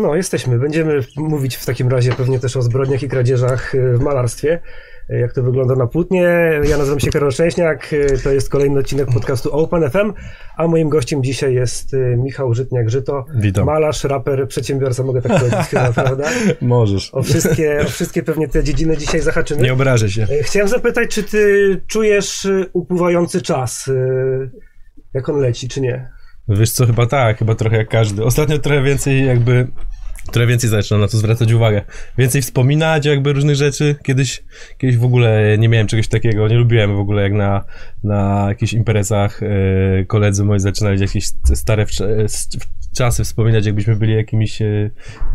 No, jesteśmy. Będziemy mówić w takim razie pewnie też o zbrodniach i kradzieżach y, w malarstwie. Y, Jak to wygląda na płótnie. Ja nazywam się Karol Szczęśniak. y, To jest kolejny odcinek podcastu Open FM, a moim gościem dzisiaj jest Michał Żytniak-Żyto. Witam. Malarz, raper, przedsiębiorca, mogę tak powiedzieć chyba, prawda? Możesz. O wszystkie, o wszystkie pewnie te dziedziny dzisiaj zahaczymy. Nie obrażę się. Chciałem zapytać, czy ty czujesz upływający czas, jak on leci, czy nie? Wiesz co, chyba tak, chyba trochę jak każdy. Ostatnio trochę więcej jakby, trochę więcej zaczynam na to zwracać uwagę. Więcej wspominać jakby różnych rzeczy. Kiedyś, kiedyś w ogóle nie miałem czegoś takiego, nie lubiłem w ogóle jak na, na jakichś imprezach e, koledzy moi zaczynali jakieś stare wcz- e, s- czasy wspominać, jakbyśmy byli jakimiś e,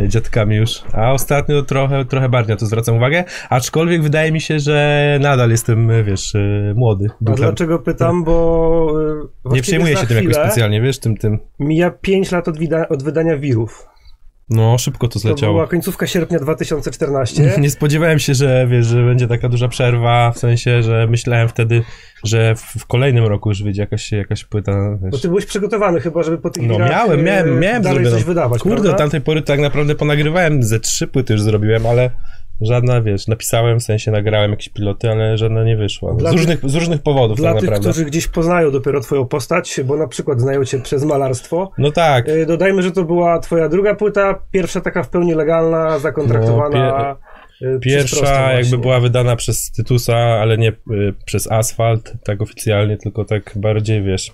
dziadkami już. A ostatnio trochę, trochę bardziej na to zwracam uwagę, aczkolwiek wydaje mi się, że nadal jestem, wiesz, e, młody. A duchem. dlaczego pytam, bo Nie przejmuję się tym jakoś specjalnie, wiesz, tym, tym. Mija 5 lat od, od wydania wirów. No, szybko to To zleciało. była końcówka sierpnia 2014. Nie spodziewałem się, że wiesz, że będzie taka duża przerwa, w sensie, że myślałem wtedy, że w, w kolejnym roku już wyjdzie jakaś, jakaś płyta, Bo wiesz. ty byłeś przygotowany chyba, żeby po tych No miałem, y, miałem, miałem dalej zrobioną. coś wydawać, Kurde, prawda? tamtej pory tak naprawdę ponagrywałem, ze trzy płyty już zrobiłem, ale żadna, wiesz, napisałem, w sensie nagrałem jakieś piloty, ale żadna nie wyszła. Dla Z tych- różnych, z różnych powodów Dla tak tych, naprawdę. którzy gdzieś poznają dopiero twoją postać, bo na przykład znają cię przez malarstwo, No tak, y, dodajmy, że to była twoja druga płyta, pierwsza taka w pełni legalna, zakontraktowana y, przez Prosto Pierwsza jakby była wydana przez Tytusa, ale nie y, przez Asfalt, tak oficjalnie, tylko tak bardziej, wiesz,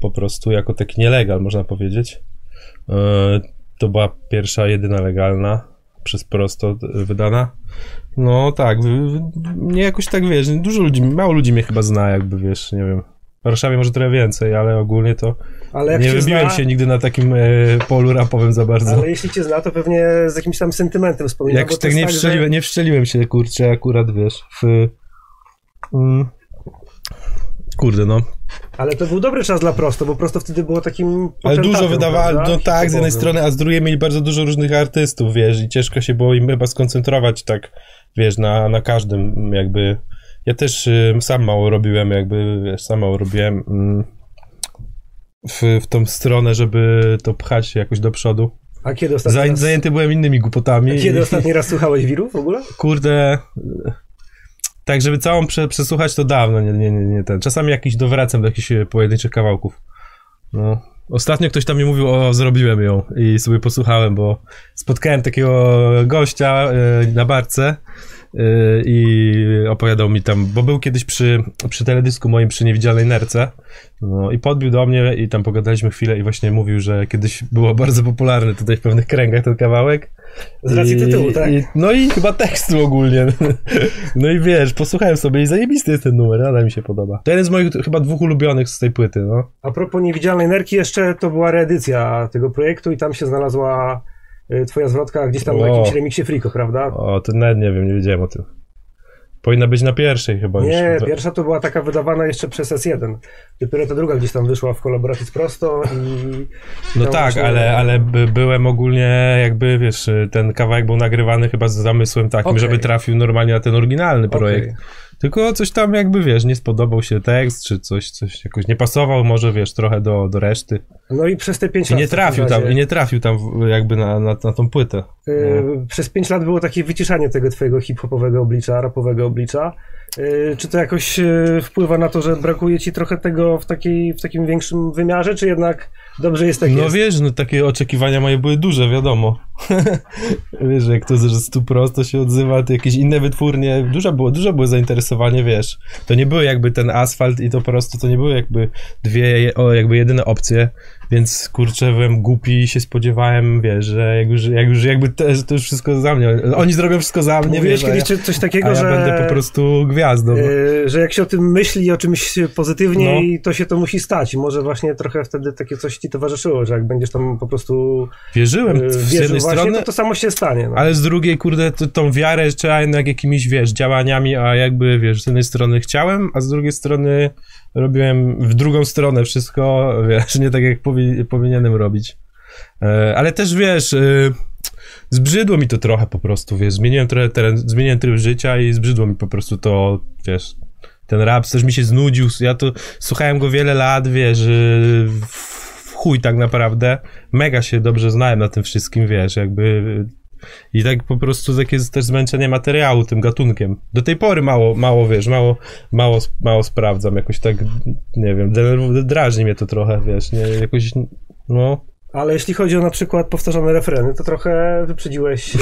po prostu jako taki nielegal, można powiedzieć. Y, to była pierwsza, jedyna legalna, przez Prosto wydana. No tak, mnie jakoś tak, wiesz, dużo ludzi, mało ludzi mnie chyba zna, jakby, wiesz, nie wiem. W Warszawie może trochę więcej, ale ogólnie to Ale nie wybiłem zna, się nigdy na takim y, polu rapowym za bardzo. Ale jeśli cię zna, to pewnie z jakimś tam sentymentem wspomina. Jak bo to tak nie, że- wszczeliłem, nie wszczeliłem się, kurczę, akurat wiesz, w. Mm, kurde, no. Ale to był dobry czas dla Prosto, bo Prosto wtedy było takim Ale dużo prawda? no tak, z jednej strony, a z drugiej mieli bardzo dużo różnych artystów, wiesz, i ciężko się było im chyba skoncentrować tak, wiesz, na, na każdym, jakby. Ja też y, sam mało robiłem, jakby, wiesz, sam mało robiłem mm, w, w tą stronę, żeby to pchać jakoś do przodu. A kiedy ostatni, Zaj, raz, zajęty byłem innymi głupotami. a kiedy i- ostatni raz słuchałeś wirów w ogóle? kurde. Tak, żeby całą prze, przesłuchać, to dawno, nie, nie, nie, nie ten. Czasami jakiś dowracam do jakichś e, pojedynczych kawałków. No. Ostatnio ktoś tam mi mówił, o, zrobiłem ją i sobie posłuchałem, bo spotkałem takiego gościa e, na barce i opowiadał mi tam, bo był kiedyś przy, przy teledysku moim przy Niewidzialnej Nerce no, i podbił do mnie i tam pogadaliśmy chwilę i właśnie mówił, że kiedyś było bardzo popularny tutaj w pewnych kręgach ten kawałek. Z racji I- tytułu, tak? I, no i chyba tekstu ogólnie. No i wiesz, posłuchałem sobie i zajebisty jest ten numer, nadal mi się podoba. To jeden z moich chyba dwóch ulubionych z tej płyty, no. A propos Niewidzialnej Nerki, jeszcze to była reedycja tego projektu i tam się znalazła y, twoja zwrotka gdzieś tam O. jakimś remiksie Friko, prawda? O, to nawet nie wiem, nie wiedziałem o tym. Powinna być na pierwszej chyba Nie, już. pierwsza to była taka wydawana jeszcze przez S1. Dopiero ta druga gdzieś tam wyszła w kolaboracji z Prosto i... No tak, właśnie- ale, ale by, byłem ogólnie jakby, wiesz, ten kawałek był nagrywany chyba z zamysłem takim, Okej. żeby trafił normalnie na ten oryginalny projekt. Okej. Tylko coś tam jakby, wiesz, nie spodobał się tekst, czy coś, coś jakoś nie pasował może, wiesz, trochę do, do reszty. No i przez te pięć I lat... nie trafił tam, razie, i nie trafił tam jakby na, na, na tą płytę. y, Przez pięć lat było takie wyciszanie tego twojego hip-hopowego oblicza, rapowego oblicza. Y, Czy to jakoś y, wpływa na to, że brakuje ci trochę tego w, takiej, w takim większym wymiarze, czy jednak dobrze jest tak No jest? wiesz, no takie oczekiwania moje były duże, wiadomo. wiesz, jak to, że stu prosto się odzywa, to jakieś inne wytwórnie, dużo było, dużo było zainteresowanie, wiesz. To nie były jakby ten asfalt i to po prostu, to nie były jakby dwie, jakby jedyne opcje, więc kurczę, byłem głupi i się spodziewałem, wiesz, że jak już, jak już jakby że to już wszystko za mnie, oni zrobią wszystko za mnie, Mówiłeś wiesz, kiedyś ja, coś takiego, ja że... będę po prostu gwiazdą. no. y, że jak się o tym myśli, o czymś pozytywnie, No. to się to musi stać. Może właśnie trochę wtedy takie coś ci towarzyszyło, że jak będziesz tam po prostu Wierzyłem y, z wierzył jednej właśnie, strony, to to samo się stanie. No. Ale z drugiej, kurde, t- tą wiarę trzeba jednak jakimiś, wiesz, działaniami, a jakby, wiesz, z jednej strony chciałem, a z drugiej strony robiłem w drugą stronę wszystko, wiesz, nie tak jak powi- powinienem robić. E, ale też, wiesz, e, zbrzydło mi to trochę po prostu, wiesz, zmieniłem trochę teren, zmieniłem tryb życia i zbrzydło mi po prostu to, wiesz, ten rap też mi się znudził, ja to słuchałem go wiele lat, wiesz, y, w chuj tak naprawdę. Mega się dobrze znałem na tym wszystkim, wiesz, jakby i tak po prostu takie też zmęczenie materiału tym gatunkiem. Do tej pory mało, mało wiesz, mało, mało, mało sprawdzam, jakoś tak, nie wiem, drażni mnie to trochę, wiesz, nie, jakoś, no, Ale jeśli chodzi o na przykład powtarzane refreny, to trochę wyprzedziłeś e,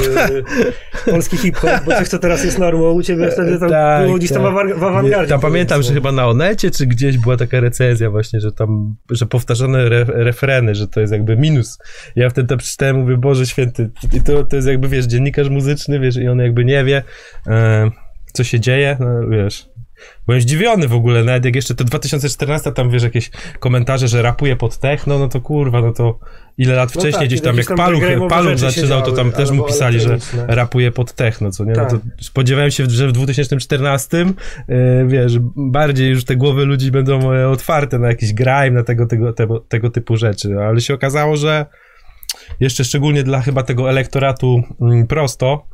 polski hip-hop, bo coś, co teraz jest normą u ciebie, wtedy tam Tak, było gdzieś tam w tak. w awangardzie. Tam pamiętam, że chyba na Onecie, czy gdzieś była taka recenzja właśnie, że tam, że powtarzane re, refreny, że to jest jakby minus. Ja wtedy to przeczytałem, mówię, Boże Święty, i to, to jest jakby, wiesz, dziennikarz muzyczny, wiesz, i on jakby nie wie, e, co się dzieje, no wiesz. Byłem zdziwiony w ogóle, nawet jak jeszcze to 2014, tam wiesz, jakieś komentarze, że rapuje pod techno, no to kurwa, no to ile lat No wcześniej tak, gdzieś tam, jak Paluch, Paluch zaczynał, to tam też mu pisali, że rapuje pod techno, co nie? Tak. No to spodziewałem się, że w 2014, yy, wiesz, bardziej już te głowy ludzi będą e, otwarte na jakiś grime, na tego, tego, tego, tego typu rzeczy, ale się okazało, że jeszcze szczególnie dla chyba tego elektoratu mm, prosto,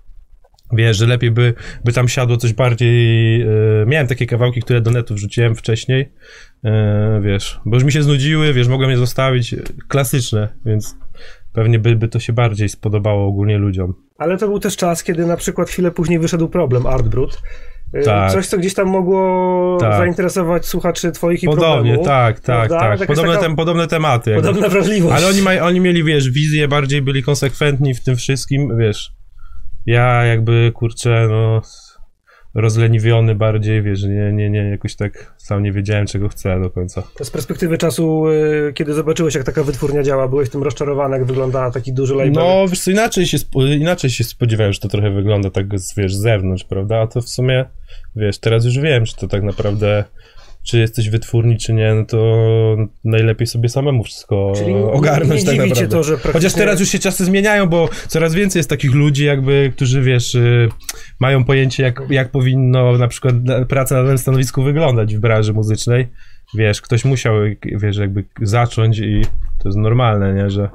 wiesz, że lepiej by, by tam siadło coś bardziej, e, miałem takie kawałki, które do netu wrzuciłem wcześniej, e, wiesz, bo już mi się znudziły, wiesz, mogłem je zostawić, klasyczne, więc pewnie by, by to się bardziej spodobało ogólnie ludziom. Ale to był też czas, kiedy na przykład chwilę później wyszedł problem Art Brut. E, Tak. Coś, co gdzieś tam mogło Tak. zainteresować słuchaczy twoich i Podobnie, problemu. tak, tak, prawda? tak. Podobne, taka tem, podobne tematy. jakby. Podobna wrażliwość. Ale oni, maj, oni mieli, wiesz, wizję bardziej, byli konsekwentni w tym wszystkim, wiesz. Ja jakby, kurczę, no, rozleniwiony bardziej, wiesz, nie, nie, nie, jakoś tak sam nie wiedziałem, czego chcę do końca. Z perspektywy czasu, y, kiedy zobaczyłeś, jak taka wytwórnia działa, byłeś tym rozczarowany, jak wygląda taki duży label. No, wiesz co, inaczej się, inaczej się spodziewałem, że to trochę wygląda tak, wiesz, z zewnątrz, prawda? A to w sumie, wiesz, teraz już wiem, że to tak naprawdę, czy jesteś wytwórni, czy nie, no to najlepiej sobie samemu wszystko Czyli ogarnąć nie tak naprawdę. to, że praktycznie... Chociaż teraz już się czasy zmieniają, bo coraz więcej jest takich ludzi, jakby, którzy wiesz, y, mają pojęcie, jak, jak powinno na przykład praca na danym stanowisku wyglądać w branży muzycznej. Wiesz, ktoś musiał, wiesz, jakby zacząć i to jest normalne, nie, że,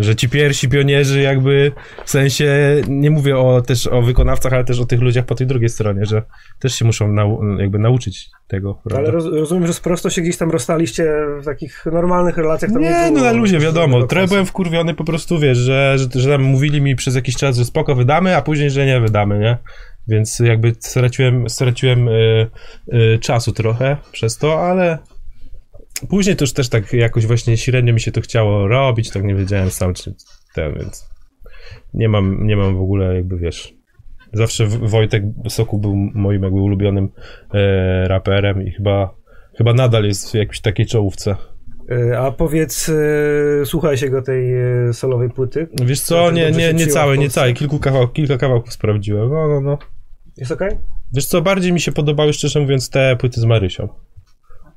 że ci pierwsi pionierzy jakby, w sensie, nie mówię o, też o wykonawcach, ale też o tych ludziach po tej drugiej stronie, że też się muszą nau- jakby nauczyć tego, prawda? Ale roz, rozumiem, że prosto się gdzieś tam rozstaliście w takich normalnych relacjach. Tam nie, Nie, no było na luzie, wiadomo. Trochę byłem wkurwiony po prostu, wiesz, że, że, że tam mówili mi przez jakiś czas, że spoko wydamy, a później, że nie wydamy, nie? Więc jakby straciłem, straciłem y, y, czasu trochę przez to, ale później to już też tak jakoś właśnie średnio mi się to chciało robić, tak nie wiedziałem sam, czy ten, więc nie mam, nie mam w ogóle jakby, wiesz... Zawsze Wojtek Soku był moim jakby ulubionym e, raperem i chyba, chyba nadal jest w jakiejś takiej czołówce. Y, A powiedz, y, słuchałeś jego tej y, solowej płyty? Wiesz co, nie, nie, się nie całe, nie całe, kilku kawałków, kilka kawałków sprawdziłem, no, no, no. Jest okej? Wiesz co, bardziej mi się podobały, szczerze mówiąc, te płyty z Marysią.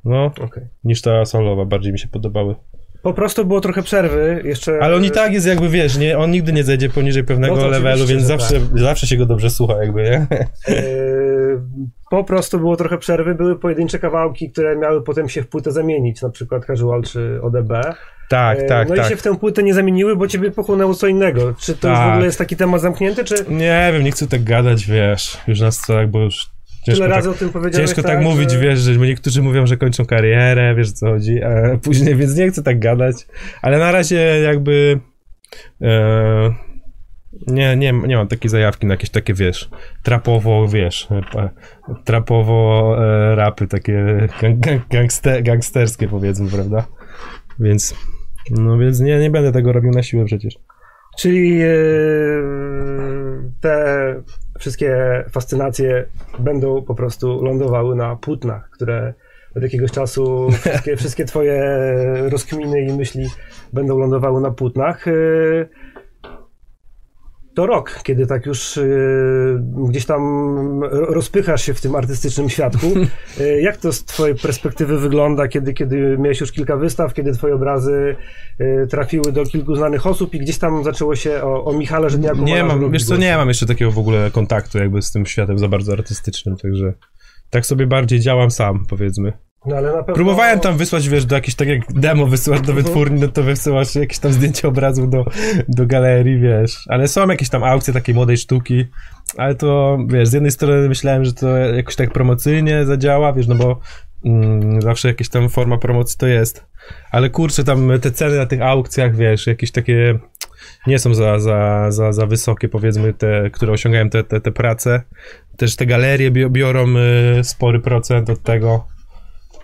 No, Okej. niż ta solowa, bardziej mi się podobały. Po prostu było trochę przerwy, jeszcze... Ale on i tak jest jakby, wiesz, nie, on nigdy nie zejdzie poniżej pewnego No levelu, więc zawsze, zawsze się go dobrze słucha jakby, nie? y, Po prostu było trochę przerwy, były pojedyncze kawałki, które miały potem się w płytę zamienić, na przykład Casual czy ODB. Tak, E, tak, no i tak. się w tę płytę nie zamieniły, bo ciebie pochłonęło co innego. Czy to już w Tak. ogóle jest taki temat zamknięty, czy Nie wiem, nie chcę tak gadać, wiesz, już nas to jakby już ciężko tyle tak, razy o tym powiedziałeś? ciężko tak, mówić, że... wiesz, że niektórzy mówią, że kończą karierę, wiesz o co chodzi, a później, więc nie chcę tak gadać, ale na razie jakby e, nie, nie, nie mam takiej zajawki na jakieś takie, wiesz, trapowo, wiesz, e, trapowo e, rapy takie gang, gang, gangste, gangsterskie powiedzmy, prawda? Więc, no więc nie, nie będę tego robił na siłę przecież. Czyli e, te wszystkie fascynacje będą po prostu lądowały na płótnach, które od jakiegoś czasu wszystkie, wszystkie twoje rozkminy i myśli będą lądowały na płótnach. To rok, kiedy tak już e, gdzieś tam ro- rozpychasz się w tym artystycznym świadku. E, Jak to z twojej perspektywy wygląda, kiedy, kiedy miałeś już kilka wystaw, kiedy twoje obrazy e, trafiły do kilku znanych osób i gdzieś tam zaczęło się o, o Michale Żydniaku Nie mam, wiesz co, nie mam jeszcze takiego w ogóle kontaktu jakby z tym światem za bardzo artystycznym, także tak sobie bardziej działam sam, powiedzmy. No, ale na pewno... Próbowałem tam wysłać, wiesz, do jakichś, tak jak demo wysyłasz do wytwórni, no to wysyłasz jakieś tam zdjęcie obrazu do, do galerii, wiesz. Ale są jakieś tam aukcje takiej młodej sztuki, ale to, wiesz, z jednej strony myślałem, że to jakoś tak promocyjnie zadziała, wiesz, no bo mm, zawsze jakieś tam forma promocji to jest. Ale kurczę, tam te ceny na tych aukcjach, wiesz, jakieś takie nie są za, za, za, za wysokie, powiedzmy, te, które osiągają te, te, te prace. Też te galerie bi- biorą y, spory procent od tego,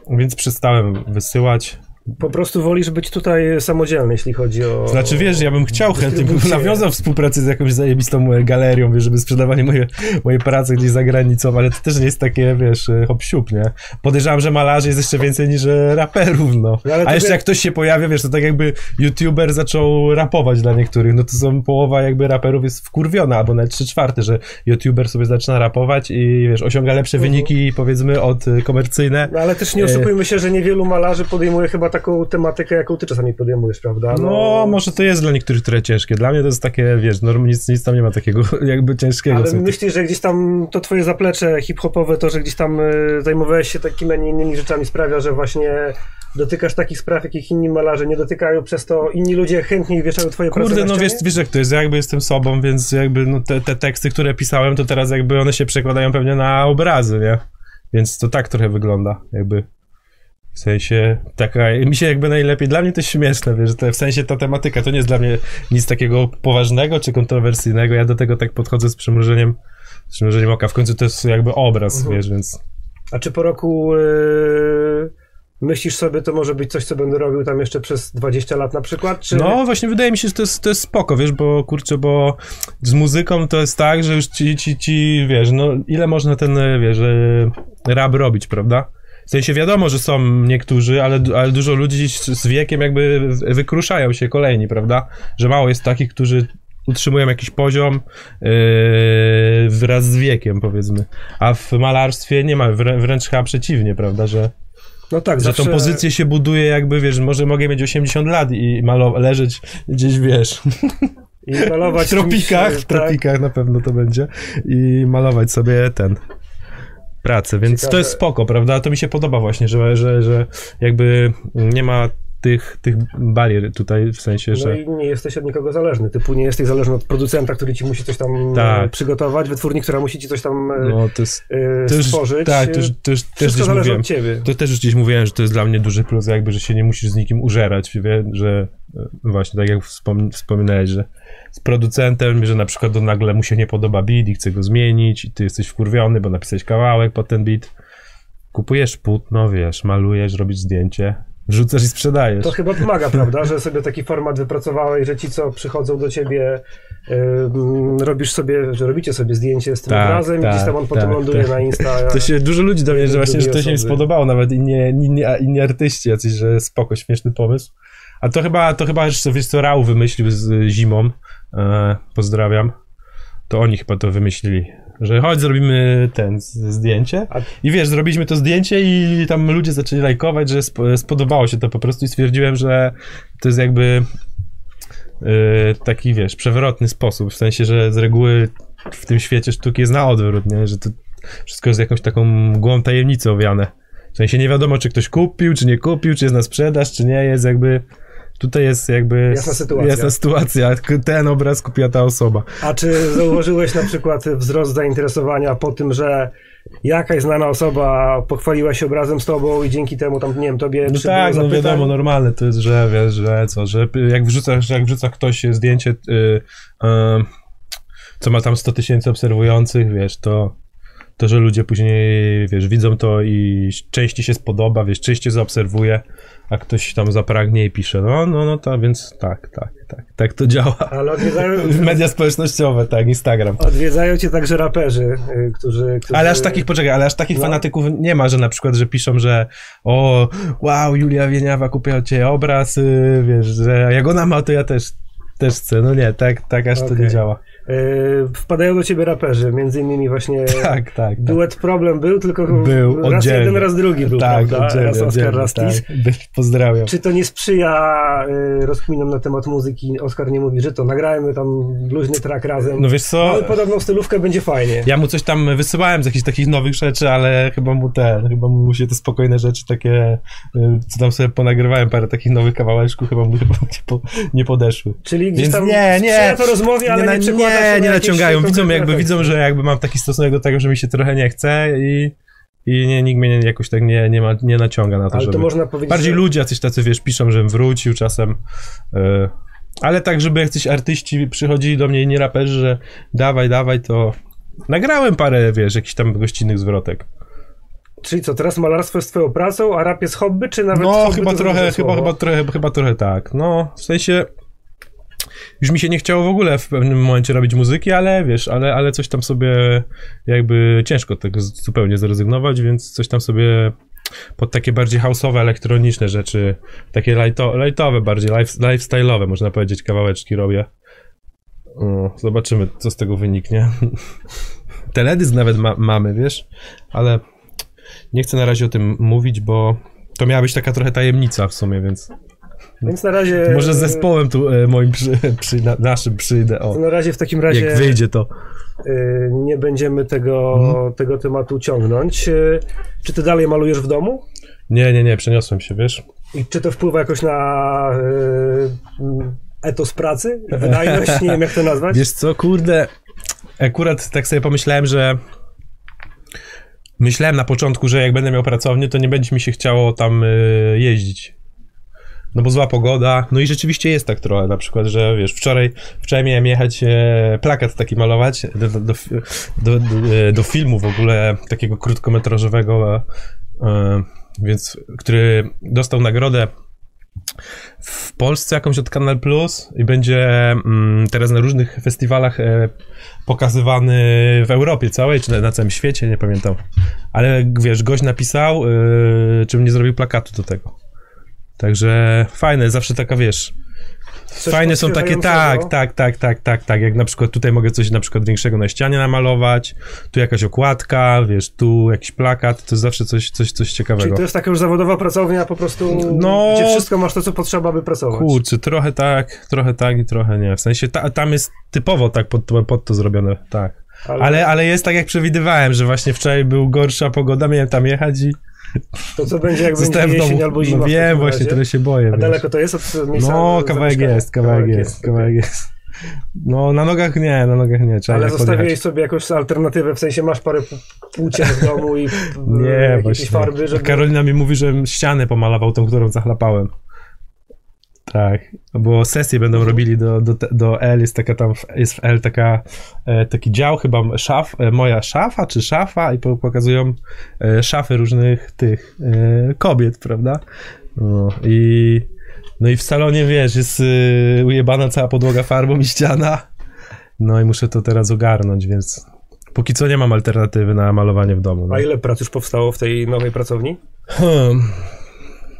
więc przestałem wysyłać. Po prostu wolisz być tutaj samodzielny, jeśli chodzi o. Znaczy wiesz, ja bym chciał chętnie, bym nawiązał współpracę z jakąś zajebistą e, galerią, wiesz, żeby sprzedawanie moje, moje prace gdzieś za granicą, ale to też nie jest takie, wiesz, e, hop siup, nie? Podejrzewam, że malarzy jest jeszcze więcej niż e, raperów, no. No, A jeszcze wie- jak ktoś się pojawia, wiesz, to tak jakby youtuber zaczął rapować dla niektórych, no to są połowa jakby raperów jest wkurwiona, albo nawet trzy czwarte, że youtuber sobie zaczyna rapować i wiesz, osiąga lepsze Mhm. wyniki, powiedzmy, od komercyjne. No, ale też nie oszukujmy się, że niewielu malarzy podejmuje chyba taką tematykę, jaką ty czasami podejmujesz, prawda? No, może to jest dla niektórych trochę ciężkie. Dla mnie to jest takie, wiesz, norm, nic, nic tam nie ma takiego jakby ciężkiego. Ale myślisz, że gdzieś tam to twoje zaplecze hip-hopowe, to, że gdzieś tam y, zajmowałeś się takimi, a nie innymi rzeczami sprawia, że właśnie dotykasz takich spraw, jakich inni malarze nie dotykają, przez to inni ludzie chętniej wieszają twoje Kurde, no wiesz, wiesz jak to jest, ja jakby jestem sobą, więc jakby no, te, te teksty, które pisałem, to teraz jakby one się przekładają pewnie na obrazy, nie? Więc to tak trochę wygląda, jakby. W sensie, taka, mi się jakby najlepiej, dla mnie to śmieszne, wiesz, te, w sensie ta tematyka, to nie jest dla mnie nic takiego poważnego czy kontrowersyjnego, ja do tego tak podchodzę z przymrużeniem, z przymrużeniem oka, w końcu to jest jakby obraz, Mhm. wiesz, więc... A czy po roku y, myślisz sobie, to może być coś, co będę robił tam jeszcze przez 20 lat na przykład? Czy... No, właśnie wydaje mi się, że to jest, to jest spoko, wiesz, bo kurczę, bo z muzyką to jest tak, że już ci, ci, ci wiesz, no ile można ten, wiesz, e, rap robić, prawda? W sensie wiadomo, że są niektórzy, ale, ale dużo ludzi z z wiekiem jakby wy- wykruszają się kolejni, prawda? Że mało jest takich, którzy utrzymują jakiś poziom yy, wraz z wiekiem, powiedzmy. A w malarstwie nie ma, wrę- wręcz chyba przeciwnie, prawda, że no tak, że zawsze... tą pozycję się buduje jakby, wiesz, może mogę mieć 80 lat i malo- leżeć gdzieś, wiesz, I malować w tropikach, czymś, w tropikach na pewno to będzie i malować sobie ten pracę, więc Ciekawe. to jest spoko, prawda? To mi się podoba właśnie, że, że, że jakby nie ma tych, tych barier tutaj, w sensie, Tak, że... no i nie jesteś od nikogo zależny. Typu nie jesteś zależny od producenta, który ci musi coś tam Tak. e, przygotować, wytwórni, która musi ci coś tam e, No, to jest... e, To już, stworzyć. tak, to już, to już też gdzieś zależy mówiłem. od ciebie. To też już gdzieś mówiłem, że to jest dla mnie duży plus, jakby, że się nie musisz z nikim użerać, wie, że właśnie tak jak wspom- wspominałeś, że z producentem, że na przykład do nagle mu się nie podoba beat i chce go zmienić i ty jesteś wkurwiony, bo napisałeś kawałek pod ten beat. Kupujesz płótno, wiesz, malujesz, robisz zdjęcie, wrzucasz i sprzedajesz. To chyba pomaga, prawda, że sobie taki format wypracowałeś, że ci, co przychodzą do ciebie, ym, robisz sobie, że robicie sobie zdjęcie z tym Tak, obrazem i tak, gdzieś tam on potem tak, ląduje tak. na Insta. To się dużo ludzi do mnie, że właśnie, że to się osoby. spodobało, nawet inni, inni, inni artyści jacyś, że spoko, śmieszny pomysł. A to chyba, to chyba jeszcze, wiesz co, Rał wymyślił z zimą, e, pozdrawiam, to oni chyba to wymyślili, że chodź, zrobimy ten, zdjęcie i wiesz, zrobiliśmy to zdjęcie i tam ludzie zaczęli lajkować, że sp- spodobało się to po prostu i stwierdziłem, że to jest jakby e, taki, wiesz, przewrotny sposób, w sensie, że z reguły w tym świecie sztuki jest na odwrót, nie? że to wszystko jest jakąś taką mgłą tajemnicy owiane. W sensie nie wiadomo, czy ktoś kupił, czy nie kupił, czy jest na sprzedaż, czy nie, jest jakby... Tutaj jest jakby... Jasna sytuacja. Jasna sytuacja. Ten obraz kupiła ta osoba. A czy zauważyłeś na przykład wzrost zainteresowania po tym, że jakaś znana osoba pochwaliła się obrazem z tobą i dzięki temu tam, nie wiem, tobie No tak, no wiadomo, normalne to jest, że wiesz, że co, że jak wrzuca, że jak wrzuca ktoś zdjęcie, y, y, co ma tam 100 tysięcy obserwujących, wiesz, to, to, że ludzie później, wiesz, widzą to i części się spodoba, wiesz, częściej zaobserwuje, a ktoś tam zapragnie i pisze, no, no, no, to więc tak, tak, tak, tak to działa. Ale odwiedzają, Media społecznościowe, tak, Instagram. odwiedzają cię także raperzy, y, którzy, którzy... Ale aż takich, poczekaj, ale aż takich No. fanatyków nie ma, że na przykład, że piszą, że o, wow, Julia Wieniawa kupiła cię obraz, y, wiesz, że jak ona ma, to ja też, też chcę. No nie, tak, tak aż to Okej. nie działa. Y, wpadają do ciebie raperzy, między innymi właśnie... Tak, tak. tak. Duet Problem był, tylko Był raz oddzielnie. jeden, raz drugi był, tak, prawda? oddzielnie, Raz Oscar, raz tak. Pozdrawiam. Czy to nie sprzyja y, rozkminom na temat muzyki? Oskar nie mówi, że to nagrajmy tam luźny track razem. No wiesz co, Mamy podobną stylówkę, będzie fajnie. ja mu coś tam wysyłałem z jakichś takich nowych rzeczy, ale chyba mu ten, chyba mu się te spokojne rzeczy takie, y, co tam sobie ponagrywałem, parę takich nowych kawałeczków, chyba mu chyba nie, po, nie podeszły. Czyli gdzieś Więc tam nie, nie. to rozmowie, ale nie, przekłada się nie, nie naciągają. Widzą, jakby widzą, że jakby mam taki stosunek do tego, że mi się trochę nie chce i I nie, nikt mnie nie, jakoś tak nie, nie, ma, nie naciąga na to, Ale żeby... to można powiedzieć, Bardziej że... ludzie jacyś tacy, wiesz, piszą, żebym wrócił czasem. e, ale tak, żeby jacyś artyści przychodzili do mnie i nie raperzy, że dawaj, dawaj, to nagrałem parę, wiesz, jakichś tam gościnnych zwrotek. Czyli co, teraz malarstwo jest twoją pracą, a rap jest hobby, czy nawet No, chyba trochę, chyba, chyba, trochę, chyba trochę tak. No, w sensie już mi się nie chciało w ogóle w pewnym momencie robić muzyki, ale wiesz, ale, ale coś tam sobie jakby ciężko tego zupełnie zrezygnować, więc coś tam sobie pod takie bardziej house'owe, elektroniczne rzeczy, takie lighto, lightowe bardziej, life, lifestyle'owe można powiedzieć, kawałeczki robię. O, zobaczymy, co z tego wyniknie. Teledysk nawet ma, mamy, wiesz, ale nie chcę na razie o tym mówić, bo to miała być taka trochę tajemnica w sumie, więc Więc na razie... może z zespołem tu e, moim przy, przy, na, naszym przyjdę, o, na razie w takim razie jak wyjdzie to. y, nie będziemy tego, Mhm. tego tematu ciągnąć. Y, Czy ty dalej malujesz w domu? Nie, nie, nie, przeniosłem się, wiesz? I czy to wpływa jakoś na etos pracy? Wydajność? Nie wiem jak to nazwać. Wiesz co, kurde, akurat tak sobie pomyślałem, że myślałem na początku, że jak będę miał pracownię, to nie będzie mi się chciało tam jeździć. No bo zła pogoda, no i rzeczywiście jest tak trochę, na przykład, że wiesz, wczoraj, wczoraj miałem jechać e, plakat taki malować do, do, do, do, e, do filmu w ogóle takiego krótkometrażowego, e, więc, który dostał nagrodę w Polsce jakąś od Kanal Plus i będzie mm, teraz na różnych festiwalach e, pokazywany w Europie całej, czy na, na całym świecie, nie pamiętam. Ale wiesz, gość napisał, e, czym nie zrobił plakatu do tego. Także fajne, zawsze taka wiesz. Coś fajne są takie, tak, tak, tak, tak, tak, tak. Jak na przykład tutaj mogę coś na przykład większego na ścianie namalować, tu jakaś okładka, wiesz, tu jakiś plakat, to jest zawsze coś, coś, coś Czyli ciekawego. to jest taka już zawodowa pracownia po prostu, No. gdzie wszystko masz to, co potrzeba, by pracować. Kurczę, trochę tak, trochę tak i trochę nie. W sensie ta, tam jest typowo tak pod, to- pod to zrobione, tak. Ale, ale jest tak jak przewidywałem, że właśnie wczoraj był gorsza pogoda, miałem tam jechać i To co będzie, jak będzie zostałem jesień domu. albo zima No wiem, właśnie, tyle się boję. A wiesz. daleko to jest od miejsca No, kawałek jest, kawałek jest, kawałek jest. No, na nogach nie, na nogach nie, trzeba Ale zostawiłeś podjechać. sobie jakąś alternatywę, w sensie masz parę płócien w domu i Nie, jakieś właśnie. farby, żeby... Karolina mi mówi, że ścianę pomalował tą, którą zachlapałem. Tak, bo sesje będą robili do, do, do L, jest taka tam, jest w L taka, e, taki dział chyba szaf, e, moja szafa czy szafa i po- pokazują e, szafy różnych tych kobiet, prawda? No i, no i w salonie, wiesz, jest ujebana cała podłoga farbą i ściana, no i muszę to teraz ogarnąć, więc póki co nie mam alternatywy na malowanie w domu. No. A ile prac już powstało w tej nowej pracowni? Hmm.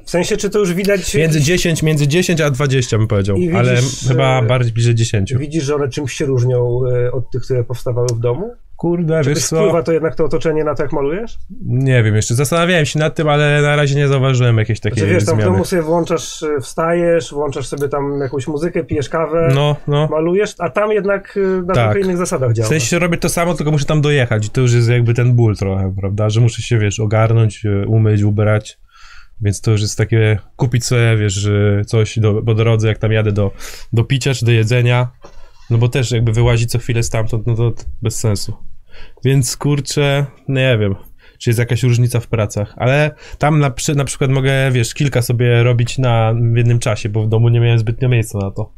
W sensie, czy to już widać... Między 10, między 10 a 20 bym powiedział, widzisz, ale chyba e, bardziej bliżej 10. Widzisz, że one czymś się różnią e, od tych, które powstawały w domu? Kurde, Czy wiesz co? wpływa to jednak to otoczenie na to, jak malujesz? Nie wiem jeszcze, zastanawiałem się nad tym, ale na razie nie zauważyłem jakiejś takiej Znaczy wiesz, tam w zmiany. domu sobie włączasz, e, wstajesz, włączasz sobie tam jakąś muzykę, pijesz kawę, No, no. malujesz, a tam jednak na Tak. trochę innych zasadach W działa. sensie robię to samo, tylko muszę tam dojechać i to już jest jakby ten ból trochę, prawda, że muszę się, wiesz, ogarnąć, umyć, ubrać, więc to już jest takie, kupić sobie, wiesz, coś do, po drodze, jak tam jadę do, do picia czy do jedzenia, no bo też jakby wyłazi co chwilę stamtąd, no to bez sensu. Więc kurczę, nie wiem, czy jest jakaś różnica w pracach, ale tam na, na przykład mogę, wiesz, kilka sobie robić na, w jednym czasie, bo w domu nie miałem zbytnio miejsca na to.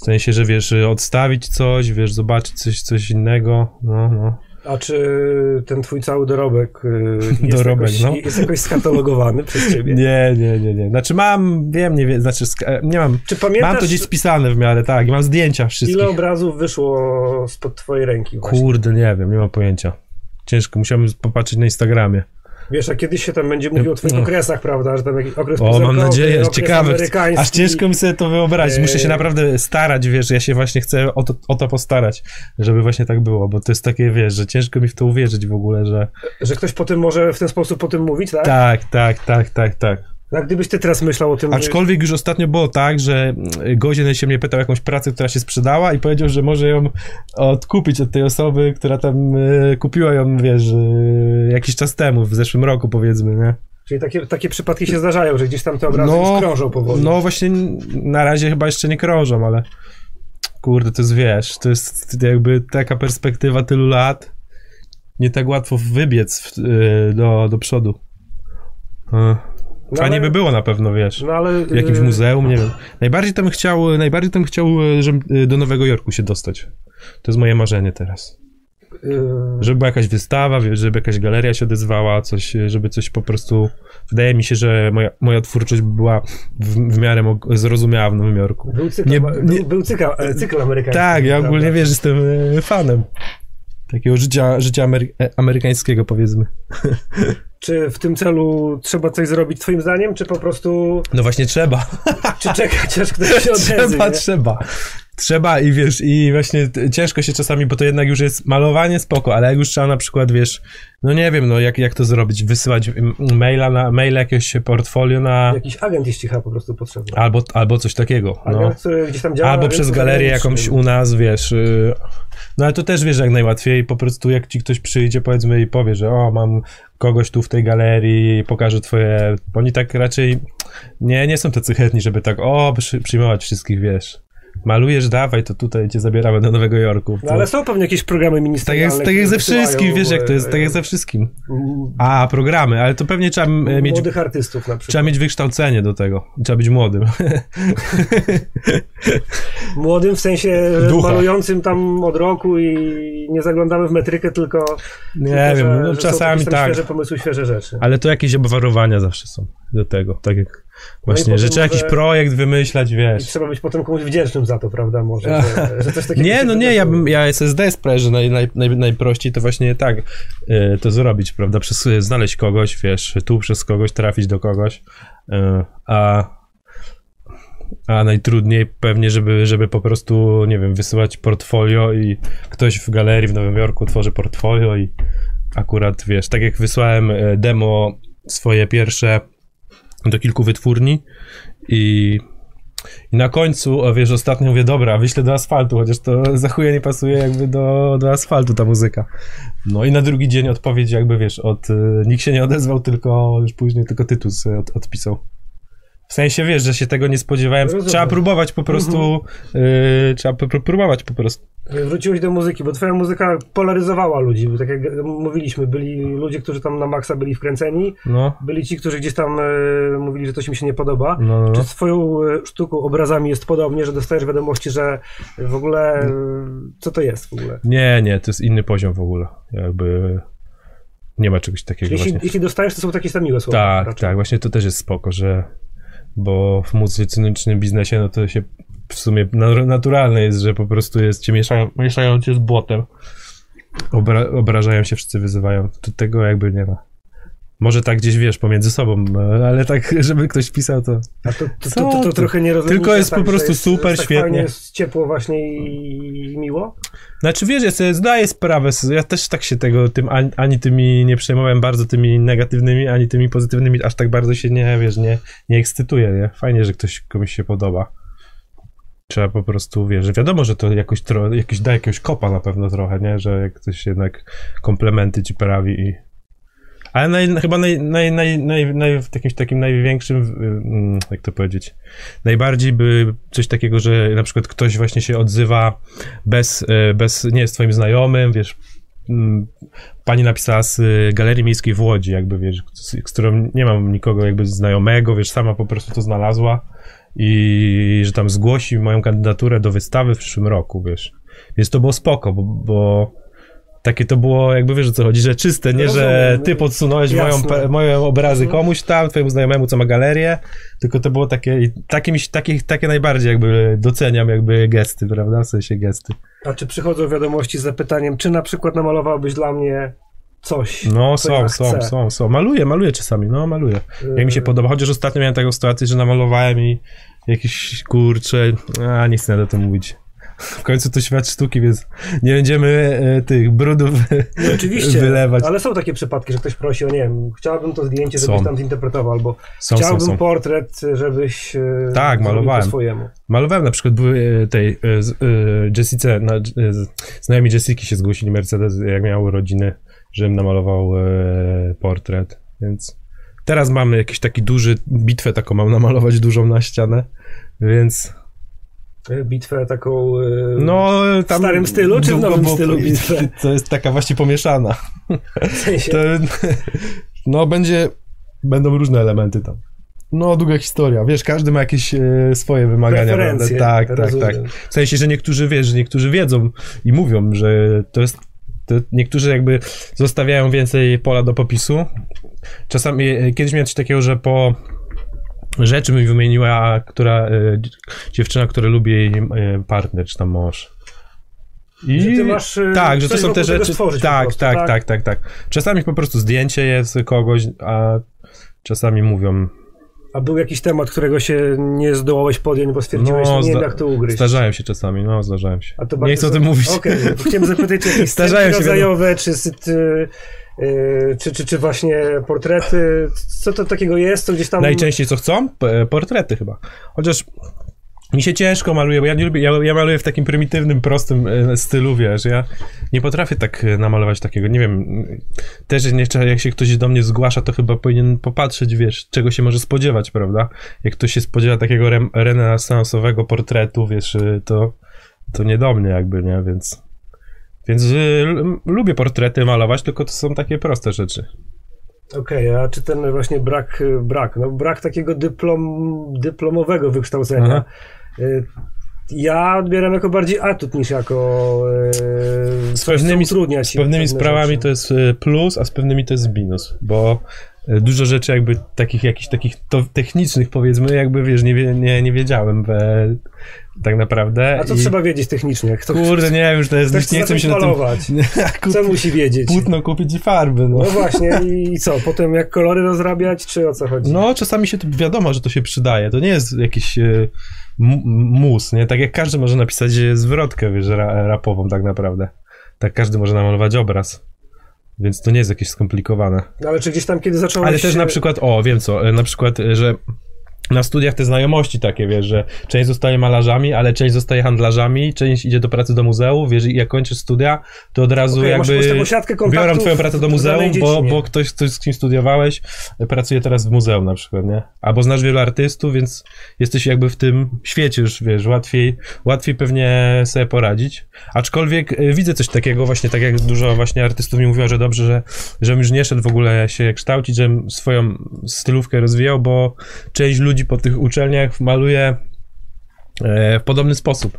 W sensie, że wiesz, odstawić coś, wiesz, zobaczyć coś, coś innego, no, no. A czy ten twój cały dorobek, e, jest, Dorobek, jakoś, no. jest jakoś skatalogowany przez ciebie? Nie, nie, nie, nie. Znaczy mam, wiem, nie wiem, znaczy, e, nie mam, Czy pamiętasz, mam to gdzieś spisane w miarę, tak, i mam zdjęcia wszystkich. ile obrazów wyszło spod twojej ręki właśnie? Kurde, nie wiem, nie mam pojęcia. Ciężko, musiałem popatrzeć na Instagramie. Wiesz, a kiedyś się tam będzie mówiło o twoich No. okresach, prawda, że tam jakiś okres O, mam nadzieję, okres ciekawe. Aż ciężko mi sobie to wyobrazić. Muszę się naprawdę starać, wiesz, ja się właśnie chcę o to, o to postarać, żeby właśnie tak było, bo to jest takie, wiesz, że ciężko mi w to uwierzyć w ogóle, że Że ktoś po tym może w ten sposób o tym mówić, tak? tak, tak, tak, tak, tak. A gdybyś ty teraz myślał o tym, Aczkolwiek już ostatnio było tak, że mm, godzien się mnie pytał jakąś pracę, która się sprzedała i powiedział, że może ją odkupić od tej osoby, która tam e, kupiła ją, wiesz, e, jakiś czas temu, w zeszłym roku powiedzmy, nie? Czyli takie, takie przypadki się zdarzają, że gdzieś tam te obrazy No, już krążą powoli. No właśnie na razie chyba jeszcze nie krążą, ale kurde, to jest wiesz, to jest jakby taka perspektywa tylu lat nie tak łatwo wybiec w, y, do, do przodu. Y, No Fajnie ale- by było na pewno, wiesz. No ale... W jakimś y, muzeum, nie wiem. Najbardziej bym chciał, najbardziej to bym chciał, y, żeby y, do Nowego Jorku się dostać. To jest moje marzenie teraz. y, Żeby była jakaś wystawa, żeby jakaś galeria się odezwała, coś, y, żeby coś po prostu... Wydaje mi się, że moja, moja twórczość by była w, w miarę zrozumiała w Nowym Jorku. Był cykl, Nie- nie- był cykl, e, cykl amerykański. Tak, ja prawda? ogólnie wiesz, jestem y, fanem takiego życia, życia Amery- e, amerykańskiego, powiedzmy. Czy w tym celu trzeba coś zrobić twoim zdaniem, czy po prostu... No właśnie trzeba. Czy czekać, aż ktoś się odezwie? Trzeba, nie? trzeba. Trzeba i wiesz, i właśnie ciężko się czasami, bo to jednak już jest malowanie spoko, ale jak już trzeba na przykład, wiesz, no nie wiem, no jak, jak to zrobić, wysyłać m- maila na, maila jakiegoś portfolio na, Jakiś agent jest cicha po prostu potrzebny. albo, albo coś takiego, no. Agent, który gdzieś tam działa Albo przez galerię jakąś u nas, wiesz. y, No ale to też wiesz jak najłatwiej. Po prostu jak ci ktoś przyjdzie, powiedzmy, i powie, że o, mam kogoś tu w tej galerii, pokażę twoje. Oni tak raczej nie, nie są tacy chętni, żeby tak, o, przy, przyjmować wszystkich, wiesz. Malujesz, dawaj, to tutaj cię zabieramy do Nowego Jorku. No ale są pewnie jakieś programy tak ministerialne. tak jak które ze wysyłają, wszystkim, wiesz jak to jest, tak jak ze wszystkim. m- A, programy, ale to pewnie trzeba mieć, Młodych artystów na przykład. trzeba mieć wykształcenie do tego. Trzeba być młodym. Młodym w sensie Ducha. malującym tam od roku i nie zaglądamy w metrykę, tylko. Nie tylko, wiem, że, no że czasami tak. Świeże pomysły, świeże rzeczy. Ale to jakieś obwarowania zawsze są do tego, tak jak właśnie, potem, że trzeba jakiś projekt wymyślać, I wiesz. trzeba być potem komuś wdzięcznym za to, prawda? Może, że, że coś takiego. Nie, no nie, ja, bym, ja SSD sprawia, że naj, naj, naj, najprościej to właśnie tak y, to zrobić, prawda, przez, znaleźć kogoś, wiesz, tu przez kogoś trafić do kogoś, y, a a najtrudniej pewnie, żeby, żeby po prostu, nie wiem, wysyłać portfolio i ktoś w galerii w Nowym Jorku tworzy portfolio i akurat, wiesz, tak jak wysłałem e, demo swoje pierwsze do kilku wytwórni i, i na końcu, wiesz, ostatnio mówię, dobra, wyślę do asfaltu, chociaż to za chuje nie pasuje jakby do, do asfaltu ta muzyka. No i na drugi dzień odpowiedź jakby, wiesz, od, e, nikt się nie odezwał, tylko już później tylko tytuł sobie od, odpisał. W sensie, wiesz, że się tego nie spodziewałem. Rozumiem. Trzeba próbować po prostu, y, trzeba p- próbować po prostu. Wróciłeś do muzyki, bo twoja muzyka polaryzowała ludzi. bo Tak jak mówiliśmy, byli ludzie, którzy tam na maksa byli wkręceni, No, byli ci, którzy gdzieś tam e, mówili, że coś mi się nie podoba. no, no. Czy no. z twoją e, sztuką, obrazami jest podobnie, że dostajesz wiadomości, że w ogóle e, co to jest w ogóle? Nie, nie, to jest inny poziom w ogóle. Jakby nie ma czegoś takiego Jeśli, właśnie. jeśli dostajesz, to są takie same miłe słowa. Tak, raczej. tak, właśnie to też jest spoko, że bo w muzycznym biznesie, no to się w sumie na- naturalne jest, że po prostu jest, cię mieszają, mieszają cię z błotem. Obra, obrażają się, wszyscy wyzywają. Tu tego jakby nie ma. Może tak gdzieś, wiesz, pomiędzy sobą, e, ale tak, żeby ktoś pisał, to... A to, to, to, to, to trochę nie rozumiem. Tylko jest po prostu super, jest tak świetnie. Jest ciepło właśnie i, i miło. Znaczy wiesz, ja sobie zdaję sprawę, ja też tak się tego, tym ani, ani tymi nie przejmowałem bardzo tymi negatywnymi, ani tymi pozytywnymi, aż tak bardzo się nie, wiesz, nie, nie ekscytuję, nie? Fajnie, że ktoś komuś się podoba. Trzeba po prostu, wiesz, wiadomo, że to jakoś, tro, jakiś, da jakiegoś kopa na pewno trochę, nie? Że jak ktoś jednak komplementy ci prawi i... Ale naj, chyba naj, naj, naj, naj, naj, w jakimś takim największym, mm, jak to powiedzieć, najbardziej by coś takiego, że na przykład ktoś właśnie się odzywa bez, e, bez nie jest twoim znajomym, wiesz, mm, pani napisała z y, Galerii Miejskiej w Łodzi, jakby, wiesz, z, z którą nie mam nikogo jakby znajomego, wiesz, sama po prostu to znalazła i że tam zgłosi moją kandydaturę do wystawy w przyszłym roku, wiesz. Więc to było spoko, bo, bo takie to było, jakby wiesz o co chodzi, że czyste, nie, że ty podsunąłeś moją, pe- moje obrazy Mhm. komuś tam, twojemu znajomemu, co ma galerię, tylko to było takie, takie, mi takie, takie najbardziej jakby doceniam jakby gesty, prawda, w sensie gesty. A czy przychodzą wiadomości z zapytaniem, czy na przykład namalowałbyś dla mnie coś? No, są, ja są, są, są. Maluję, maluję czasami, no, maluję. Jak mi się podoba, chociaż ostatnio miałem taką sytuację, że namalowałem i jakiś kurcze, a nie chcę na to mówić. W końcu to świat sztuki, więc nie będziemy e, tych brudów No, oczywiście, wylewać. ale są takie przypadki, że ktoś prosi o, nie wiem, chciałbym to zdjęcie, żebyś Są. tam zinterpretował, albo Są, są, chciałbym są. portret, żebyś e, Tak, malowałem. swojemu. Malowałem na przykład były e, tej e, e, Jessice, na, e, znajomi Jessiki się zgłosili Mercedes, jak miały urodziny, żebym namalował portret, więc teraz mamy jakiś taki duży bitwę taką mam namalować dużą na ścianę, więc bitwę taką e, No, w starym stylu, czy w nowym bo- stylu bitwę? To jest taka właśnie pomieszana. W sensie, To, no, będzie, będą różne elementy tam. No, długa historia. Wiesz, każdy ma jakieś e, swoje wymagania. Prawda? Tak, tak, rozumiem. tak. W sensie, że niektórzy, wiesz, że niektórzy wiedzą i mówią, że to jest to niektórzy jakby zostawiają więcej pola do popisu. Czasami, e, kiedyś miałem coś takiego, że po rzeczy mi wymieniła, która, e, dziewczyna, która lubi jej e, partner, czy tam mąż. I Że ty masz, e, tak, że to są te rzeczy. stworzyć Tak, prostu, tak, tak? tak, tak, tak. Czasami po prostu zdjęcie jest kogoś, a czasami mówią. A był jakiś temat, którego się nie zdołałeś podjąć, bo stwierdziłeś, No, że nie wiem jak to ugryźć. Zdarzają się czasami, no zdarzają się. A to Nie chcę o tym mówić. Bo chciałem zapytać, czy jakieś scenki się, rodzajowe, czy, syt- y, y, czy, czy, czy właśnie portrety, co to takiego jest, co gdzieś tam... Najczęściej co chcą? P- Portrety chyba. Chociaż mi się ciężko maluje, bo ja nie lubię, ja, ja maluję w takim prymitywnym, prostym e, stylu, wiesz, ja nie potrafię tak e, namalować takiego, nie wiem, też nie, jak się ktoś do mnie zgłasza, to chyba powinien popatrzeć, wiesz, czego się może spodziewać, prawda? Jak ktoś się spodziewa takiego renesansowego portretu, wiesz, e, to, to nie do mnie jakby, nie, więc... Więc l- lubię portrety malować, tylko to są takie proste rzeczy. Okej, a czy ten właśnie brak, y, brak, no brak takiego dyplom, dyplomowego wykształcenia, Aha. y, ja odbieram jako bardziej atut niż jako y, Z pewnymi- utrudnia ci Z pewnymi sprawami rzeczy. to jest plus, a z pewnymi to jest minus, bo dużo rzeczy jakby takich jakichś takich technicznych powiedzmy, jakby wiesz, nie, nie, nie wiedziałem e, tak naprawdę. A co i, trzeba wiedzieć technicznie? Kto, Kurde, nie wiem, już to jest, nie chcę się na tym... malować. Nie, Co kup, musi wiedzieć? płótno kupić i farby, no. No właśnie, i co? Potem jak kolory rozrabiać, czy o co chodzi? No, czasami się to wiadomo, że to się przydaje. To nie jest jakiś e, mus, nie? Tak jak każdy może napisać e, zwrotkę, wiesz, ra, rapową tak naprawdę. Tak każdy może namalować obraz. Więc to nie jest jakieś skomplikowane. No, ale czy gdzieś tam, kiedy zacząłeś... Ale też na przykład, o, wiem co, e, na przykład, e, że na studiach te znajomości takie, wiesz, że część zostaje malarzami, ale część zostaje handlarzami, część idzie do pracy do muzeum, wiesz, i jak kończysz studia, to od razu po jakby biorą twoją pracę do muzeum, bo, bo ktoś, ktoś, z kim studiowałeś, pracuje teraz w muzeum na przykład, nie? Albo znasz wielu artystów, więc jesteś jakby w tym świecie już, wiesz, łatwiej, łatwiej pewnie sobie poradzić. Aczkolwiek e, widzę coś takiego, właśnie tak jak dużo właśnie artystów mi mówiło, że dobrze, że, żebym już nie szedł w ogóle się kształcić, żebym swoją stylówkę rozwijał, bo część ludzi po tych uczelniach maluje e, w podobny sposób.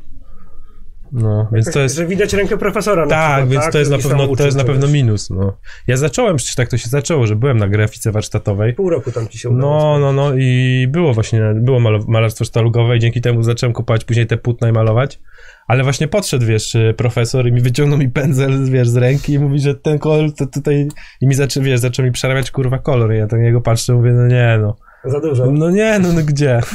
No, więc to jest... Że widać rękę profesora na Tak, przykład, więc tak? to jest na pewno, to jest na pewno minus, no. Ja zacząłem, przecież tak to się zaczęło, że byłem na grafice warsztatowej. Pół roku tam ci się udało. No, no, no i było właśnie, było malarstwo sztalugowe i dzięki temu zacząłem kupować później te płótna i malować. Ale właśnie podszedł, wiesz, profesor i mi wyciągnął mi pędzel, wiesz, z ręki i mówi, że ten kolor to tutaj... I mi zaczął, wiesz, zaczął mi przerabiać, kurwa, kolor. I ja tak na niego patrzę, mówię, no nie, no. Za dużo. No nie, no, no gdzie?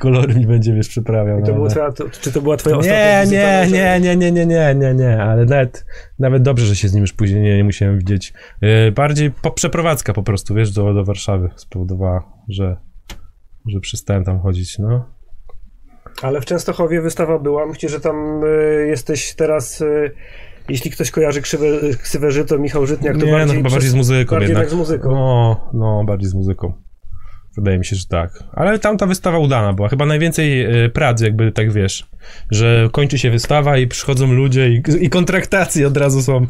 Kolory mi będzie, wiesz, przyprawiał. To było twoja, to, czy to była twoja ostatnia Nie, wizyta na nie, uczelni? nie, nie, nie, nie, nie, nie, nie, ale nawet, nawet dobrze, że się z nim już później nie, nie musiałem widzieć. Yy, bardziej po, przeprowadzka po prostu, wiesz, do, do Warszawy spowodowała, że, że przestałem tam chodzić, no. Ale w Częstochowie wystawa była. Myślę, że tam y, jesteś teraz... Y, jeśli ktoś kojarzy krzywe, ksywę żyto, Michał Żytniak, to nie, bardziej... no chyba bardziej z muzyką bardziej jednak. tak z muzyką. No, no, bardziej z muzyką. Wydaje mi się, że tak. Ale tam ta wystawa udana była. Chyba najwięcej y, prac, jakby tak wiesz, że kończy się wystawa i przychodzą ludzie i, i kontraktacje od razu są y,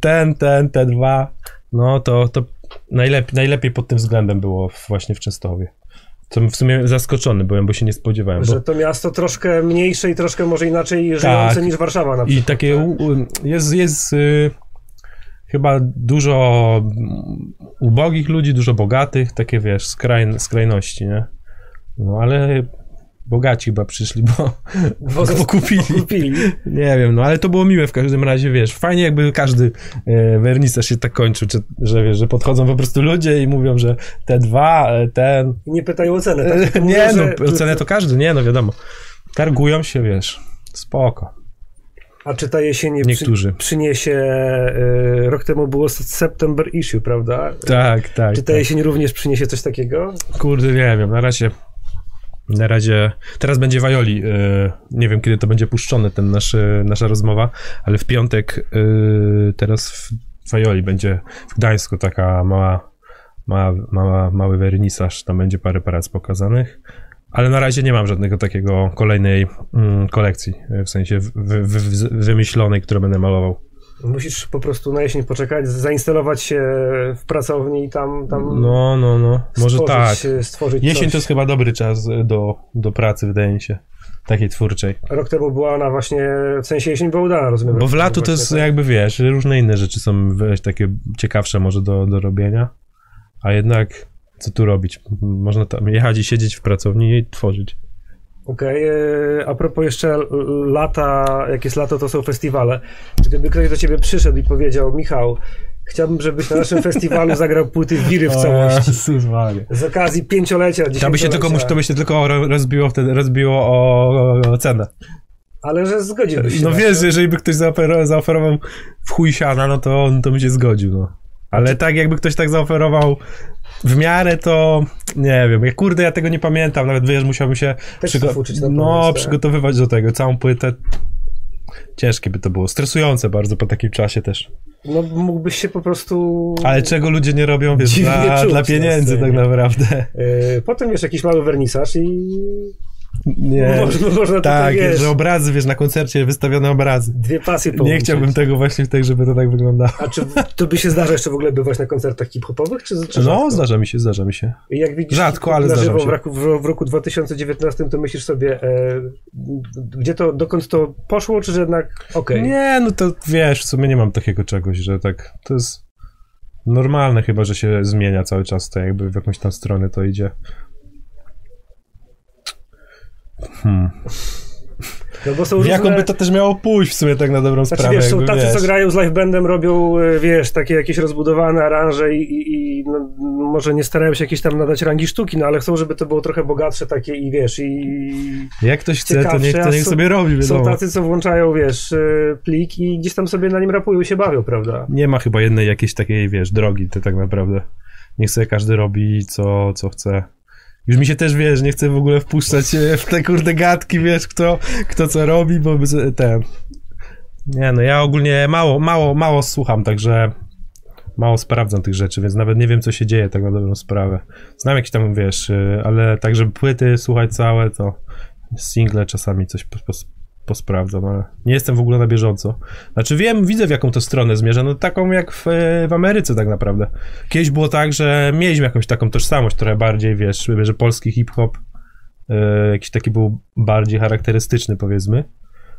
ten, ten, te dwa. No to, to najlepiej, najlepiej pod tym względem było właśnie w Częstochowie. Co w sumie zaskoczony byłem, bo się nie spodziewałem. Bo... Że to miasto troszkę mniejsze i troszkę może inaczej żyjące Tak. niż Warszawa na I przykład. takie u, u, jest, jest y, chyba dużo ubogich ludzi, dużo bogatych, takie wiesz, skraj, skrajności, nie? No ale bogaci chyba przyszli, bo, bo, Bo- kupili. Kupili. Nie wiem, no ale to było miłe w każdym razie, wiesz, fajnie jakby każdy e, się tak kończył, czy, że wiesz, że podchodzą po prostu ludzie i mówią, że te dwa, e, ten... Nie pytają o cenę. Tak? Nie, no, że- ocenę to każdy, nie, no wiadomo. Targują się, wiesz, spoko. A czy ta jesień Niektórzy. Przy, przyniesie... Y, rok temu było September Issue, prawda? Tak, tak. Czy ta tak. jesień również przyniesie coś takiego? Kurde, nie wiem, na razie. Na razie. Teraz będzie Wajoli. e, Nie wiem, kiedy to będzie puszczone, ten nasz, e, nasza rozmowa, ale w piątek e, teraz w Wajoli będzie w Gdańsku taka mała, mała, mała, mały wernisaż. Tam będzie parę prac pokazanych. Ale na razie nie mam żadnego takiego kolejnej mm, kolekcji, w sensie wy, wy, wy, wymyślonej, którą będę malował. Musisz po prostu na jesień poczekać, zainstalować się w pracowni i tam, tam No, no, no. Może stworzyć, tak. stworzyć Jesień coś. to jest chyba dobry czas do, do pracy, wydaje mi się. Takiej twórczej. Rok temu była ona właśnie, w sensie jesień była udana, rozumiem. Bo w lato to jest tak. jakby, wiesz, różne inne rzeczy są takie ciekawsze może do, do robienia. A jednak, co tu robić? Można tam jechać i siedzieć w pracowni i tworzyć. Okej, e, a propos jeszcze lata, jak jest lato, to są festiwale. Gdyby ktoś do ciebie przyszedł i powiedział, Michał, chciałbym, żebyś na naszym festiwalu zagrał płyty Wiry w całości. Z okazji pięciolecia, To by się dziesięciolecia. tylko, to by się tylko ro- rozbiło wtedy, rozbiło o, cenę. Ale że zgodziłbyś się No wiesz, to. jeżeli by ktoś zaoferował, zaoferował w chuj siana, no to on to by się zgodził, no. Ale tak jakby ktoś tak zaoferował w miarę, to nie wiem. Ja, kurde, ja tego nie pamiętam. Nawet wiesz, musiałbym się na no, tak. przygotowywać do tego. Całą płytę. Ciężkie by to było. Stresujące bardzo po takim czasie też. No mógłbyś się po prostu... Ale czego ludzie nie robią, wiesz, dla, dla pieniędzy tak naprawdę. E, Potem wiesz, jakiś mały wernisaż i Nie. można, można tak, tutaj, wiesz, że obrazy, wiesz, na koncercie wystawione obrazy. dwie pasje Nie połączyć. chciałbym tego właśnie tak, żeby to tak wyglądało. A czy to by się zdarza jeszcze w ogóle bywać na koncertach hip-hopowych, czy, czy No, zdarza mi się, zdarza mi się. Jak widzisz Rzadko, ale zdarza mi się. w roku, w, w roku 2019, to myślisz sobie, e, gdzie to, dokąd to poszło, czy że jednak okej. Nie, no to wiesz, w sumie nie mam takiego czegoś, że tak, to jest normalne chyba, że się zmienia cały czas, to jakby w jakąś tam stronę to idzie. Hmm. No bo są W różne... jaką by to też miało pójść w sumie tak na dobrą Znaczy sprawę, wiesz, są tacy, wiesz. co grają z live bandem, robią, e, wiesz, takie jakieś rozbudowane aranże i, i, i no, może nie starają się jakieś tam nadać rangi sztuki, no ale chcą, żeby to było trochę bogatsze takie i wiesz, i Jak ktoś chce, to niech, to niech są- sobie robi, są wiadomo. tacy, co włączają, wiesz, e, plik i gdzieś tam sobie na nim rapują i się bawią, prawda? Nie ma chyba jednej jakiejś takiej, wiesz, drogi, to tak naprawdę. Niech sobie każdy robi co, co chce. Już mi się też, wiesz, nie chcę w ogóle wpuszczać e, w te kurde gadki, wiesz, kto, kto co robi, bo ten... Nie, no ja ogólnie mało, mało, mało słucham, także mało sprawdzam tych rzeczy, więc nawet nie wiem, co się dzieje tak na dobrą sprawę. Znam jakieś tam, wiesz, y, ale tak, żeby płyty słuchać całe, to single czasami coś posprawdzam, ale nie jestem w ogóle na bieżąco. Znaczy wiem, widzę w jaką to stronę zmierza, no taką jak w, w Ameryce tak naprawdę. Kiedyś było tak, że mieliśmy jakąś taką tożsamość trochę bardziej, wiesz, że polski hip-hop y, jakiś taki był bardziej charakterystyczny powiedzmy.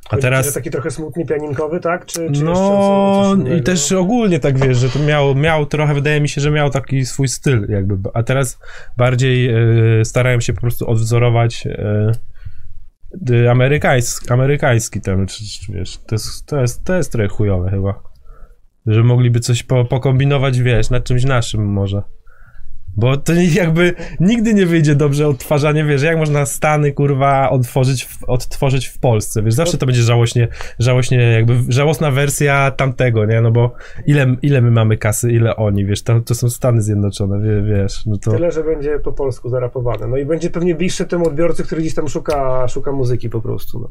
A Chodzi ci, teraz... że taki trochę smutny, pianinkowy, tak? Czy, czy No i też ogólnie tak wiesz, że to miał, miał trochę, wydaje mi się, że miał taki swój styl jakby, a teraz bardziej e, starają się po prostu odwzorować e, y, amerykański, amerykański ten, czy, czy, wiesz, to jest, to, jest, to jest trochę chujowe chyba, że mogliby coś po, pokombinować, wiesz, nad czymś naszym może. Bo to jakby nigdy nie wyjdzie dobrze odtwarzanie, wiesz, jak można Stany, kurwa, odtworzyć w, odtworzyć w Polsce, wiesz, zawsze to będzie żałośnie, żałośnie, jakby żałosna wersja tamtego, nie, no bo ile, ile my mamy kasy, ile oni, wiesz, tam to są Stany Zjednoczone, wie, wiesz, no to... Tyle, że będzie po polsku zarapowane. No i będzie pewnie bliższe temu odbiorcy, który gdzieś tam szuka, szuka muzyki po prostu. No.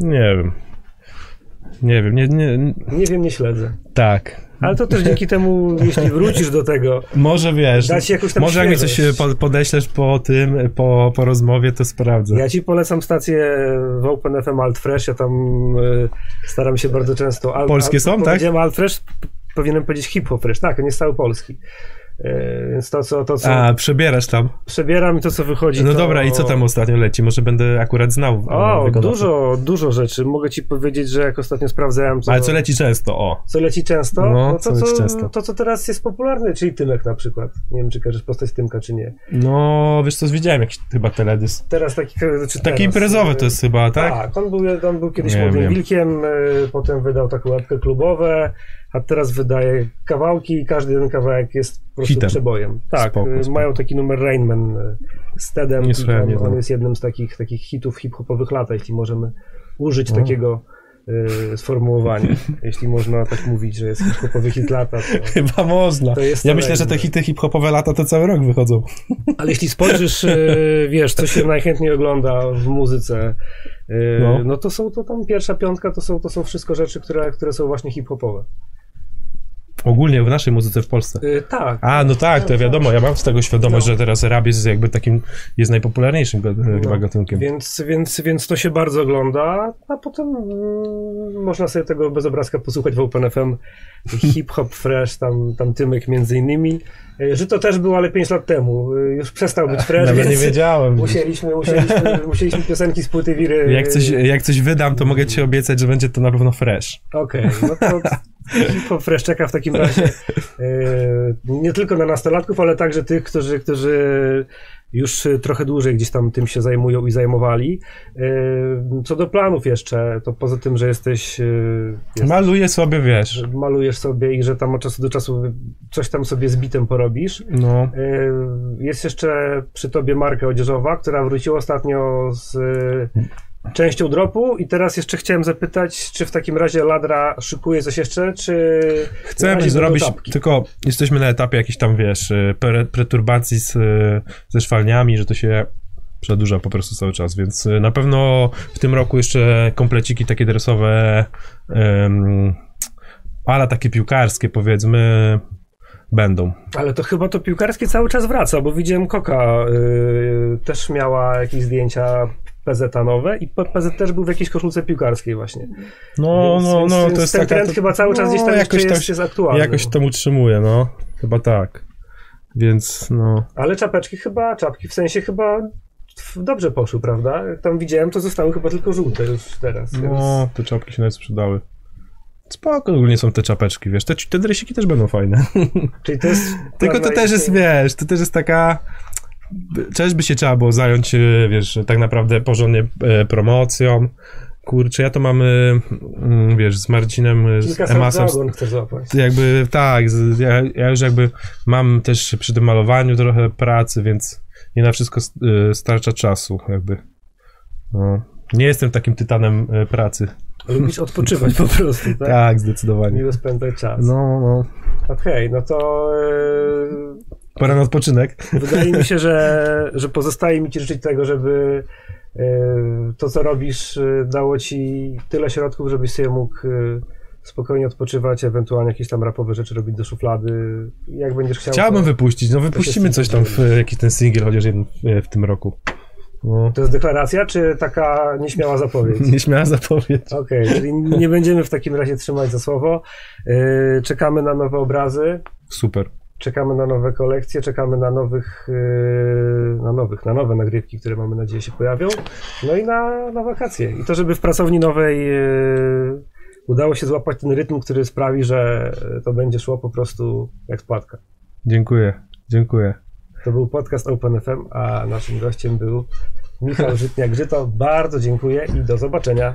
Nie wiem. Nie wiem, nie, nie, Nie wiem, nie śledzę. tak. Ale to też dzięki temu, jeśli wrócisz do tego, Może wiesz, może jak mi coś podeślesz po tym, po, po rozmowie, to sprawdzę. ja ci polecam stację w OpenFM Altfresh, ja tam y, staram się bardzo często... Al, Polskie są, tak? Powiedziałem Altfresh, powinienem powiedzieć hip-hop fresh, tak, on jest cały polski. Y, więc to, co, to, co A, przebierasz tam. przebieram i to, co wychodzi, No to... dobra, i co tam ostatnio leci? Może będę akurat znał. e, O, wykonawcę. dużo, dużo rzeczy. Mogę ci powiedzieć, że jak ostatnio sprawdzałem, co, Ale co leci często, o. co leci często, No, no, co to, leci co, często. to, co teraz jest popularne, czyli Tymek na przykład. Nie wiem, czy kojarzysz postać Tymka, czy nie. No, wiesz co, widziałem jakiś chyba teledysk. Teraz taki... Czy Taki imprezowy to jest chyba, tak? Tak, on był, on był kiedyś Nie młodym wilkiem, y, potem wydał taką łapkę klubowe, a teraz wydaje kawałki i każdy ten kawałek jest po prostu Hitem. przebojem. Tak, Spoko, y, spoko. mają taki numer Rainman y, z Tedem Nie i on, on jest jednym z takich, takich hitów hip-hopowych lata, jeśli możemy użyć O. takiego y, sformułowania. jeśli można tak mówić, że jest hip-hopowy hit lata, to... Chyba można. To jest ja myślę, że te hity hip-hopowe lata to cały rok wychodzą. Ale jeśli spojrzysz, e, wiesz, co się najchętniej ogląda w muzyce, No. no. to są to tam pierwsza piątka, to są, to są wszystko rzeczy, które, które są właśnie hip-hopowe. Ogólnie w naszej muzyce w Polsce. Y, tak. A, no tak, to wiadomo, ja mam z tego świadomość, No. że teraz rap jest jakby takim, jest najpopularniejszym go- chyba No, gatunkiem. Więc, więc, więc to się bardzo ogląda, a potem mm, można sobie tego bez obrazka posłuchać w OpenFM. Hip-hop fresh, tam, tam Tymek między innymi. Y, Że to też było, ale 5 lat temu. Y, Już przestał być fresh, Nawet nie wiedziałem. musieliśmy, musieliśmy, musieliśmy piosenki z płyty Wiry. Jak coś, jak coś wydam, to mogę ci obiecać, że będzie to na pewno fresh. Okej, no to hip-hop fresh czeka w takim razie nie tylko na nastolatków, ale także tych, którzy, którzy już y, trochę dłużej gdzieś tam tym się zajmują i zajmowali. Y, Co do planów jeszcze, to poza tym, że jesteś, y, jest, Maluję sobie, wiesz, malujesz sobie i że tam od czasu do czasu coś tam sobie z bitem porobisz. no, Jest jeszcze przy tobie marka odzieżowa, która wróciła ostatnio z częścią dropu i teraz jeszcze chciałem zapytać, czy w takim razie Ladra szykuje coś jeszcze, czy Chcemy zrobić, tylko jesteśmy na etapie jakiejś tam, wiesz, y, pre, preturbacji z, y, ze szwalniami, że to się przedłuża po prostu cały czas, więc y, na pewno w tym roku jeszcze kompleciki takie dresowe, um, ale takie piłkarskie powiedzmy, będą. Ale to chyba to piłkarskie cały czas wraca, bo widziałem Koka y, też miała jakieś zdjęcia PZ nowe i PZ też był w jakiejś koszulce piłkarskiej właśnie. No, Więc- no, więc- no, więc to jest ten taka... trend to, chyba cały czas no, gdzieś tam jakoś jest, jest aktualny. Jakoś tam utrzymuje, no, chyba tak. Więc, no, Ale czapeczki chyba, czapki w sensie chyba dobrze poszły, prawda? Jak Tam widziałem, to zostały chyba tylko żółte już teraz. więc- no, te czapki się nawet sprzedały. Spoko ogólnie są te czapeczki, wiesz, te, te dresiki też będą fajne. Czyli to jest. Tylko to też jest, wiesz, to też jest taka... Cześć by się trzeba było zająć, e, wiesz, tak naprawdę porządnie e, promocją. Kurczę, ja to mamy, mm, wiesz, z Marcinem, e, z Emasem, chcesz złapać. jakby tak, z- ja, ja już jakby mam też przy tym malowaniu trochę pracy, więc nie na wszystko starcza czasu, jakby. No. Nie jestem takim tytanem pracy. Lubisz odpoczywać po prostu, tak? Tak, zdecydowanie. Miło spędzać czas. No, no. Okej, no to e, Pora na odpoczynek. wydaje mi się, że, że pozostaje mi ci życzyć tego, żeby e, to, co robisz, e, dało ci tyle środków, żebyś sobie mógł e, spokojnie odpoczywać, ewentualnie jakieś tam rapowe rzeczy robić do szuflady. Jak będziesz chciał. Chciałbym to, wypuścić, no wypuścimy coś tam, w, jakiś ten singiel chociaż jeden w, tym roku. No. to jest deklaracja, czy taka nieśmiała zapowiedź? Nieśmiała zapowiedź. Okej, czyli nie będziemy w takim razie trzymać za słowo. Czekamy na nowe obrazy. Super. Czekamy na nowe kolekcje, czekamy na nowych, yy, na nowych, na nowe nagrywki, które mamy nadzieję się pojawią. No i na, na wakacje. I to, żeby w pracowni nowej yy, udało się złapać ten rytm, który sprawi, że to będzie szło po prostu jak spłatka. Dziękuję, dziękuję. To był podcast OpenFM, a naszym gościem był Michał Żytniak-Żyto. Bardzo dziękuję i do zobaczenia.